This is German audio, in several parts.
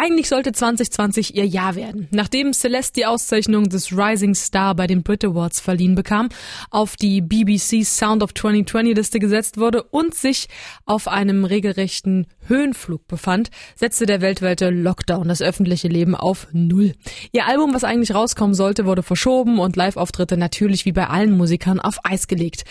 Eigentlich sollte 2020 ihr Jahr werden. Nachdem Celeste die Auszeichnung des Rising Star bei den Brit Awards verliehen bekam, auf die BBC Sound of 2020 Liste gesetzt wurde und sich auf einem regelrechten Höhenflug befand, setzte der weltweite Lockdown das öffentliche Leben auf Null. Ihr Album, was eigentlich rauskommen sollte, wurde verschoben und Live-Auftritte natürlich wie bei allen Musikern auf Eis gelegt.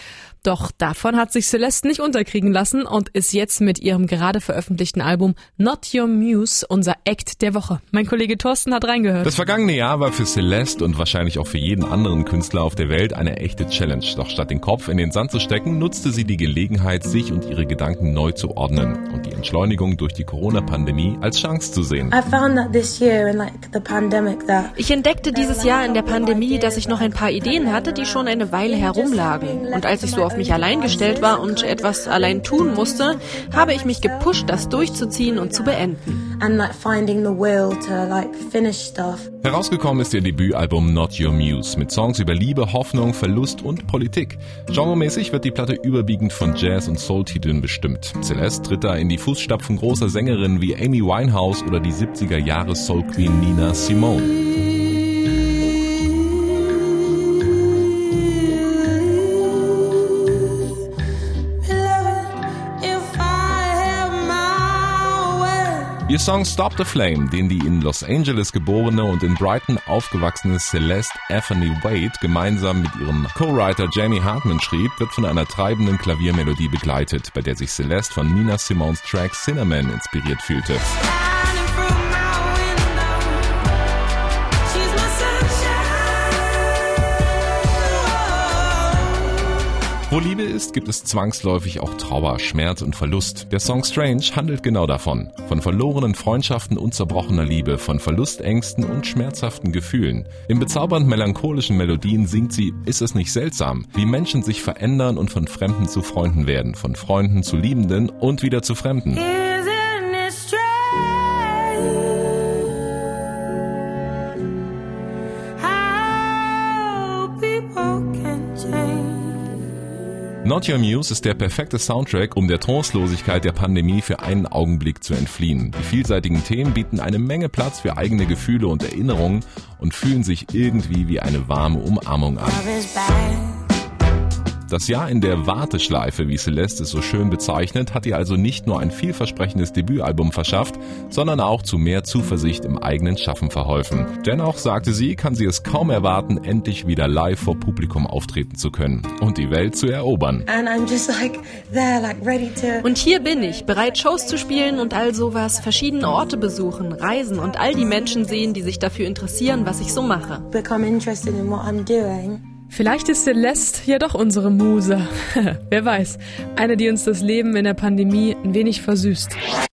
Doch davon hat sich Celeste nicht unterkriegen lassen und ist jetzt mit ihrem gerade veröffentlichten Album Not Your Muse unser Act der Woche. Mein Kollege Thorsten hat reingehört. Das vergangene Jahr war für Celeste und wahrscheinlich auch für jeden anderen Künstler auf der Welt eine echte Challenge. Doch statt den Kopf in den Sand zu stecken, nutzte sie die Gelegenheit, sich und ihre Gedanken neu zu ordnen und die Entschleunigung durch die Corona-Pandemie als Chance zu sehen. Ich entdeckte dieses Jahr in der Pandemie, dass ich noch ein paar Ideen hatte, die schon eine Weile herumlagen. Und als ich so auf mich allein gestellt war und etwas allein tun musste, habe ich mich gepusht, das durchzuziehen und zu beenden. Herausgekommen ist ihr Debütalbum Not Your Muse mit Songs über Liebe, Hoffnung, Verlust und Politik. Genremäßig wird die Platte überwiegend von Jazz- und Soul-Titeln bestimmt. Celeste tritt da in die Fußstapfen großer Sängerinnen wie Amy Winehouse oder die 70er Jahre Soul-Queen Nina Simone. Ihr Song Stop the Flame, den die in Los Angeles geborene und in Brighton aufgewachsene Celeste Anthony Wade gemeinsam mit ihrem Co-Writer Jamie Hartman schrieb, wird von einer treibenden Klaviermelodie begleitet, bei der sich Celeste von Nina Simons Track Cinnamon inspiriert fühlte. Wo Liebe ist, gibt es zwangsläufig auch Trauer, Schmerz und Verlust. Der Song Strange handelt genau davon. Von verlorenen Freundschaften und zerbrochener Liebe, von Verlustängsten und schmerzhaften Gefühlen. In bezaubernd melancholischen Melodien singt sie, ist es nicht seltsam, wie Menschen sich verändern und von Fremden zu Freunden werden, von Freunden zu Liebenden und wieder zu Fremden. Not Your Muse ist der perfekte Soundtrack, um der Trancelosigkeit der Pandemie für einen Augenblick zu entfliehen. Die vielseitigen Themen bieten eine Menge Platz für eigene Gefühle und Erinnerungen und fühlen sich irgendwie wie eine warme Umarmung an. Das Jahr in der Warteschleife, wie Celeste es so schön bezeichnet, hat ihr also nicht nur ein vielversprechendes Debütalbum verschafft, sondern auch zu mehr Zuversicht im eigenen Schaffen verholfen. Dennoch, sagte sie, kann sie es kaum erwarten, endlich wieder live vor Publikum auftreten zu können und die Welt zu erobern. Und hier bin ich, bereit Shows zu spielen und all sowas, verschiedene Orte besuchen, reisen und all die Menschen sehen, die sich dafür interessieren, was ich so mache. Vielleicht ist Celeste ja doch unsere Muse. Wer weiß. Eine, die uns das Leben in der Pandemie ein wenig versüßt.